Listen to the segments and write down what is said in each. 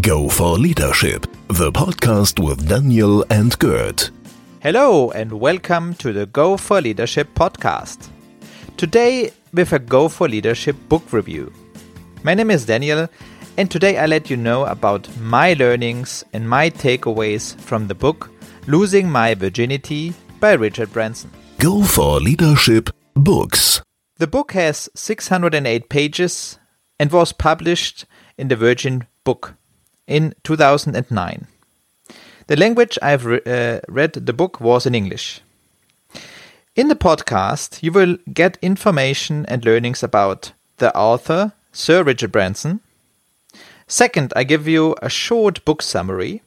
Go for Leadership, the podcast with Daniel and Gert. Hello, and welcome to the Go for Leadership podcast. Today, with a Go for Leadership book review. My name is Daniel, and today I let you know about my learnings and my takeaways from the book Losing My Virginity by Richard Branson. Go for Leadership Books. The book has 608 pages and was published in the Virgin Book in 2009. The language I've re- uh, read the book was in English. In the podcast, you will get information and learnings about the author, Sir Richard Branson. Second, I give you a short book summary.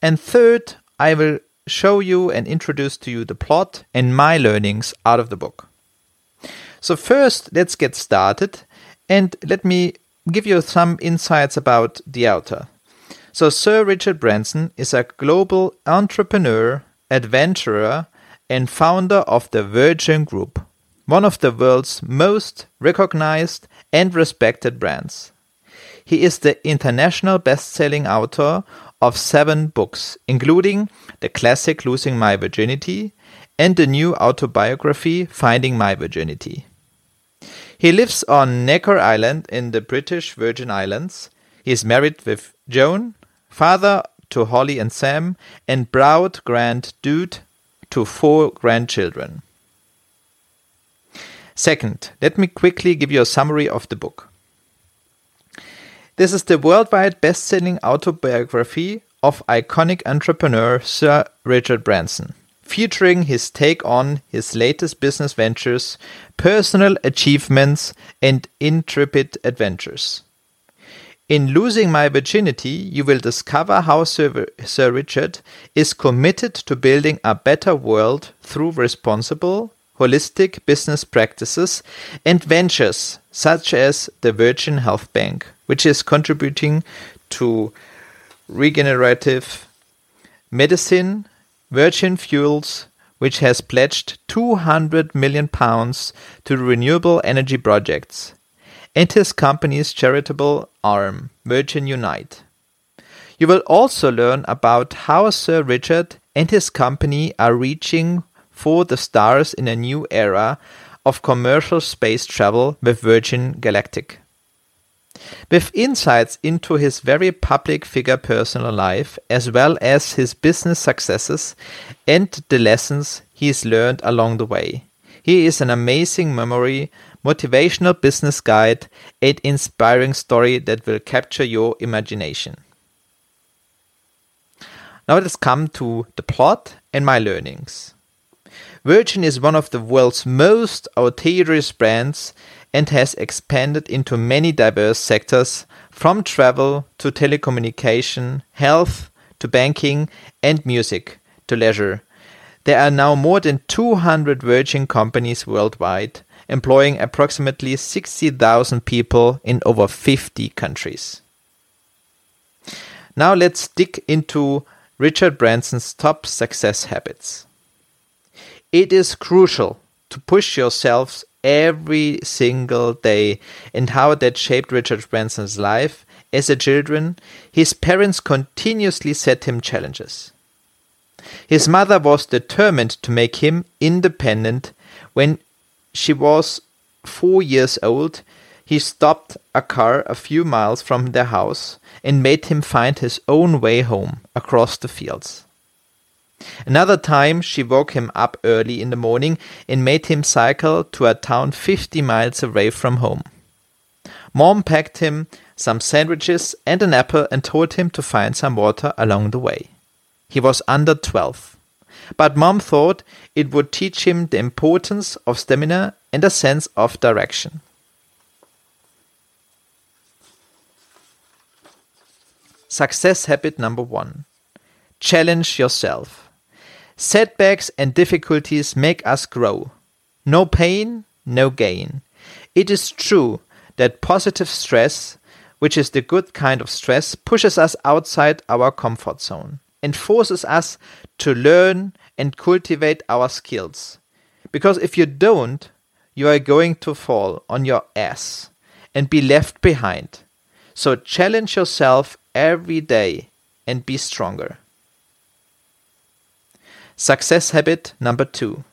And third, I will show you and introduce to you the plot and my learnings out of the book. So, first, let's get started and let me give you some insights about the author. So, Sir Richard Branson is a global entrepreneur, adventurer, and founder of the Virgin Group, one of the world's most recognized and respected brands. He is the international best selling author of seven books, including the classic Losing My Virginity and the new autobiography Finding My Virginity. He lives on Necker Island in the British Virgin Islands. He is married with Joan, father to Holly and Sam, and proud grand dude to four grandchildren. Second, let me quickly give you a summary of the book. This is the worldwide best selling autobiography of iconic entrepreneur Sir Richard Branson, featuring his take on his latest business ventures, personal achievements, and intrepid adventures. In Losing My Virginity, you will discover how Sir, Sir Richard is committed to building a better world through responsible, holistic business practices and ventures such as the Virgin Health Bank, which is contributing to regenerative medicine, Virgin Fuels, which has pledged 200 million pounds to renewable energy projects, and his company's charitable arm, Virgin Unite. You will also learn about how Sir Richard and his company are reaching for the stars in a new era of commercial space travel with Virgin Galactic. With insights into his very public figure personal life, as well as his business successes and the lessons he's learned along the way. He is an amazing memory, motivational business guide, and inspiring story that will capture your imagination. Now let's come to the plot and my learnings. Virgin is one of the world's most audacious brands and has expanded into many diverse sectors from travel to telecommunication, health to banking, and music to leisure. There are now more than 200 Virgin companies worldwide, employing approximately 60,000 people in over 50 countries. Now let's dig into Richard Branson's top success habits. It is crucial to push yourselves every single day and how that shaped Richard Branson's life. As a children, his parents continuously set him challenges. His mother was determined to make him independent. When she was four years old, he stopped a car a few miles from their house and made him find his own way home across the fields. Another time, she woke him up early in the morning and made him cycle to a town 50 miles away from home. Mom packed him some sandwiches and an apple and told him to find some water along the way. He was under 12. But mom thought it would teach him the importance of stamina and a sense of direction. Success habit number one challenge yourself. Setbacks and difficulties make us grow. No pain, no gain. It is true that positive stress, which is the good kind of stress, pushes us outside our comfort zone and forces us to learn and cultivate our skills. Because if you don't, you are going to fall on your ass and be left behind. So challenge yourself every day and be stronger. Success habit number two.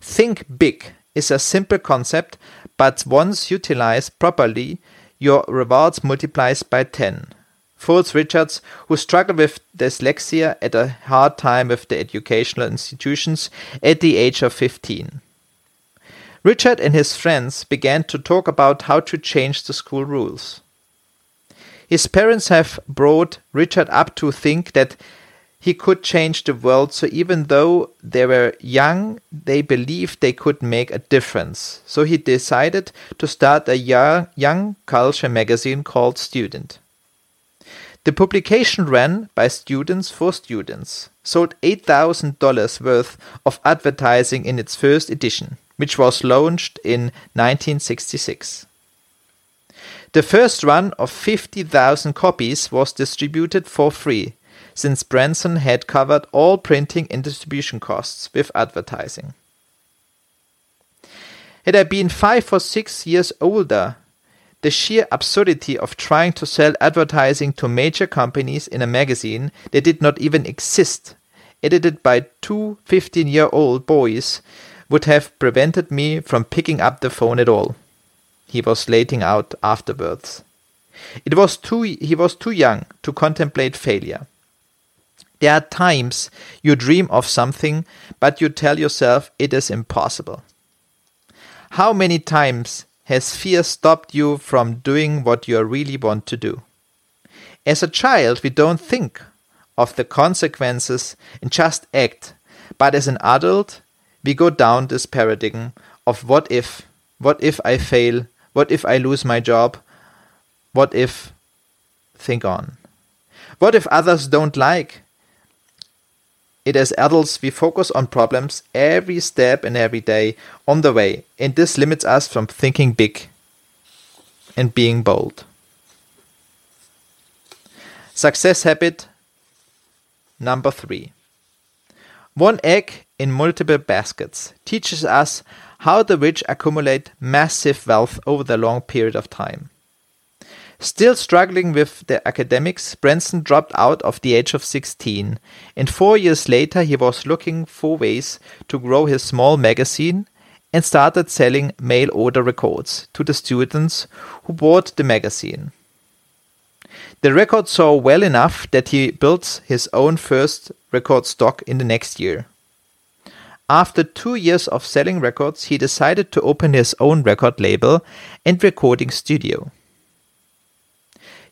Think big is a simple concept, but once utilized properly, your rewards multiplies by 10. Fools Richards, who struggled with dyslexia at a hard time with the educational institutions at the age of 15. Richard and his friends began to talk about how to change the school rules. His parents have brought Richard up to think that he could change the world, so even though they were young, they believed they could make a difference. So he decided to start a young, culture magazine called Student. The publication ran by students for students, sold $8,000 worth of advertising in its first edition which was launched in 1966. The first run of 50,000 copies was distributed for free, since Branson had covered all printing and distribution costs with advertising. Had I been five or six years older, the sheer absurdity of trying to sell advertising to major companies in a magazine that did not even exist, edited by two 15 year old boys, would have prevented me from picking up the phone at all. He was slating out afterwards. It was too he was too young to contemplate failure. There are times you dream of something, but you tell yourself it is impossible. How many times has fear stopped you from doing what you really want to do? As a child, we don't think of the consequences and just act, but as an adult, we go down this paradigm of what if, what if I fail, what if I lose my job, what if, think on. What if others don't like it as adults we focus on problems every step and every day on the way, and this limits us from thinking big and being bold. Success habit number three. One egg in multiple baskets teaches us how the rich accumulate massive wealth over the long period of time. Still struggling with the academics, Branson dropped out of the age of 16, and four years later he was looking for ways to grow his small magazine and started selling mail order records to the students who bought the magazine. The record sold well enough that he built his own first record stock in the next year. After two years of selling records, he decided to open his own record label and recording studio.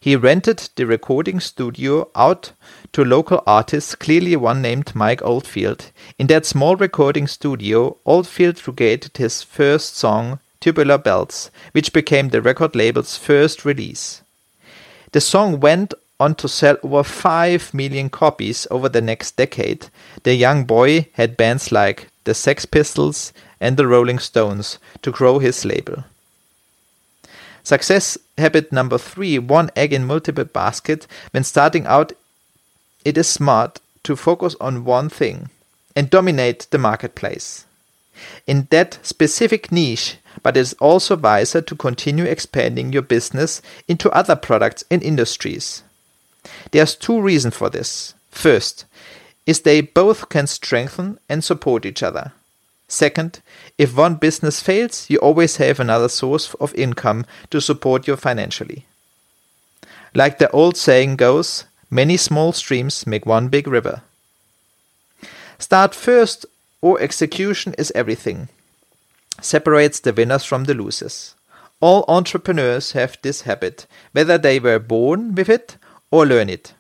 He rented the recording studio out to local artists, clearly one named Mike Oldfield. In that small recording studio, Oldfield recorded his first song, Tubular Bells, which became the record label's first release. The song went on to sell over 5 million copies over the next decade, the young boy had bands like the Sex Pistols and the Rolling Stones to grow his label. Success habit number three one egg in multiple basket. When starting out, it is smart to focus on one thing and dominate the marketplace. In that specific niche, but it is also wiser to continue expanding your business into other products and industries. There's two reasons for this. First, is they both can strengthen and support each other. Second, if one business fails, you always have another source of income to support you financially. Like the old saying goes, many small streams make one big river. Start first or execution is everything. Separates the winners from the losers. All entrepreneurs have this habit, whether they were born with it or learn it.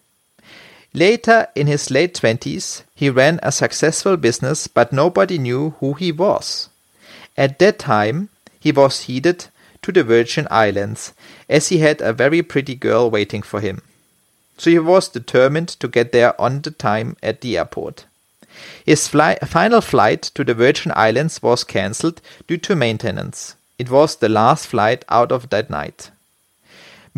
Later, in his late 20s, he ran a successful business, but nobody knew who he was. At that time, he was headed to the Virgin Islands, as he had a very pretty girl waiting for him. So he was determined to get there on the time at the airport. His fly- final flight to the Virgin Islands was cancelled due to maintenance. It was the last flight out of that night.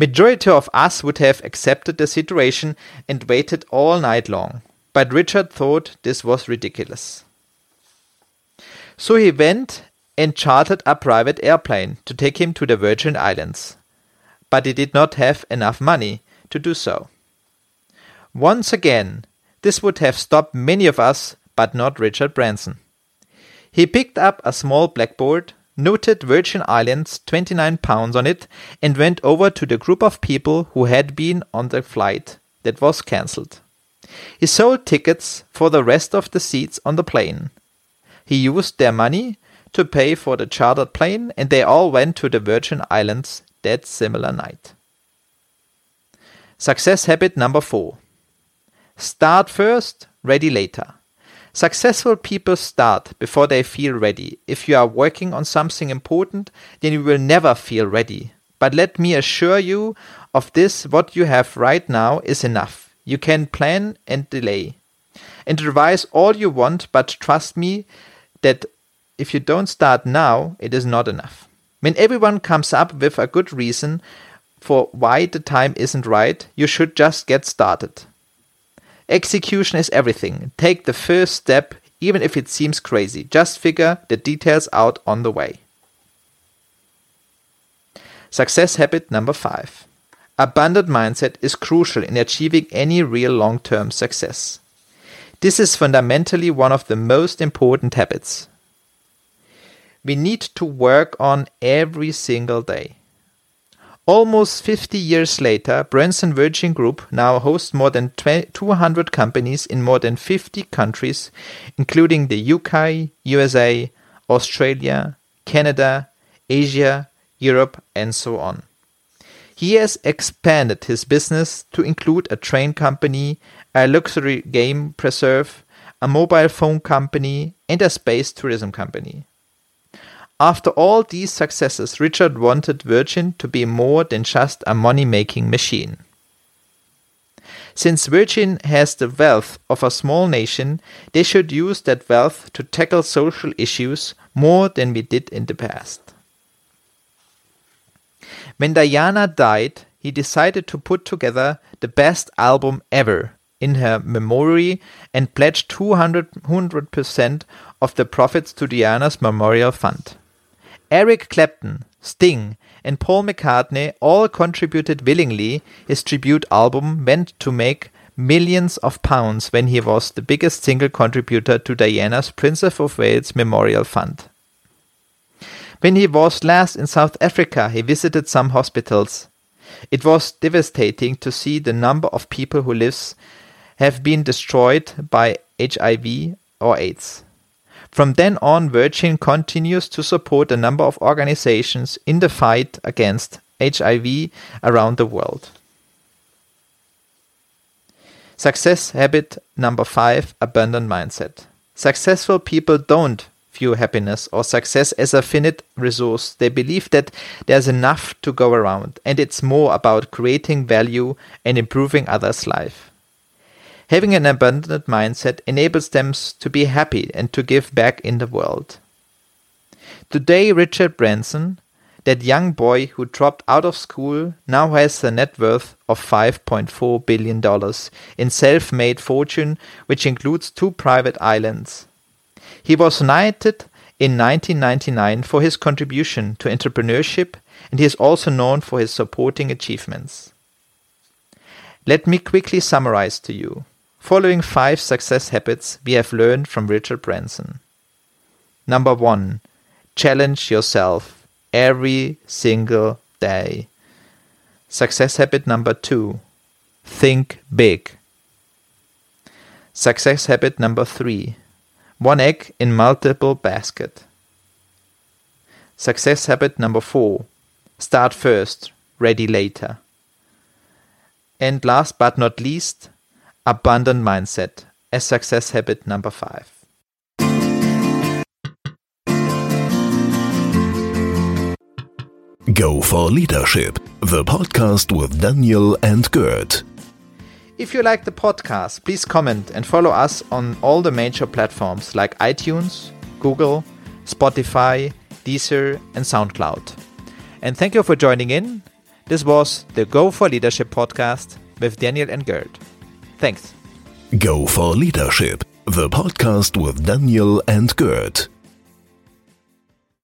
Majority of us would have accepted the situation and waited all night long, but Richard thought this was ridiculous. So he went and chartered a private airplane to take him to the Virgin Islands. But he did not have enough money to do so. Once again, this would have stopped many of us, but not Richard Branson. He picked up a small blackboard, noted Virgin Islands 29 pounds on it, and went over to the group of people who had been on the flight that was cancelled. He sold tickets for the rest of the seats on the plane. He used their money to pay for the chartered plane, and they all went to the Virgin Islands that similar night. Success habit number four Start first, ready later. Successful people start before they feel ready. If you are working on something important, then you will never feel ready. But let me assure you of this what you have right now is enough. You can plan and delay. And revise all you want, but trust me that if you don't start now, it is not enough. When everyone comes up with a good reason for why the time isn't right, you should just get started. Execution is everything. Take the first step, even if it seems crazy. Just figure the details out on the way. Success habit number five. Abundant mindset is crucial in achieving any real long term success. This is fundamentally one of the most important habits. We need to work on every single day. Almost 50 years later, Branson Virgin Group now hosts more than 200 companies in more than 50 countries, including the UK, USA, Australia, Canada, Asia, Europe, and so on. He has expanded his business to include a train company, a luxury game preserve, a mobile phone company, and a space tourism company. After all these successes, Richard wanted Virgin to be more than just a money making machine. Since Virgin has the wealth of a small nation, they should use that wealth to tackle social issues more than we did in the past. When Diana died, he decided to put together the best album ever in her memory and pledged 200 percent of the profits to Diana's memorial fund. Eric Clapton, Sting, and Paul McCartney all contributed willingly. His tribute album went to make millions of pounds when he was the biggest single contributor to Diana's Princess of Wales Memorial Fund. When he was last in South Africa, he visited some hospitals. It was devastating to see the number of people who lives have been destroyed by HIV or AIDS. From then on, Virgin continues to support a number of organizations in the fight against HIV around the world. Success habit number five abundant mindset. Successful people don't view happiness or success as a finite resource. They believe that there's enough to go around and it's more about creating value and improving others' life. Having an abundant mindset enables them to be happy and to give back in the world. Today, Richard Branson, that young boy who dropped out of school, now has a net worth of $5.4 billion in self made fortune, which includes two private islands. He was knighted in 1999 for his contribution to entrepreneurship, and he is also known for his supporting achievements. Let me quickly summarize to you. Following five success habits we have learned from Richard Branson. Number one, challenge yourself every single day. Success habit number two, think big. Success habit number three, one egg in multiple basket. Success habit number four, start first, ready later. And last but not least, abundant mindset as success habit number five. Go for Leadership, the podcast with Daniel and Gert. If you like the podcast, please comment and follow us on all the major platforms like iTunes, Google, Spotify, Deezer, and SoundCloud. And thank you for joining in. This was the Go for Leadership podcast with Daniel and Gert. Thanks. Go for Leadership, the podcast with Daniel and Gert.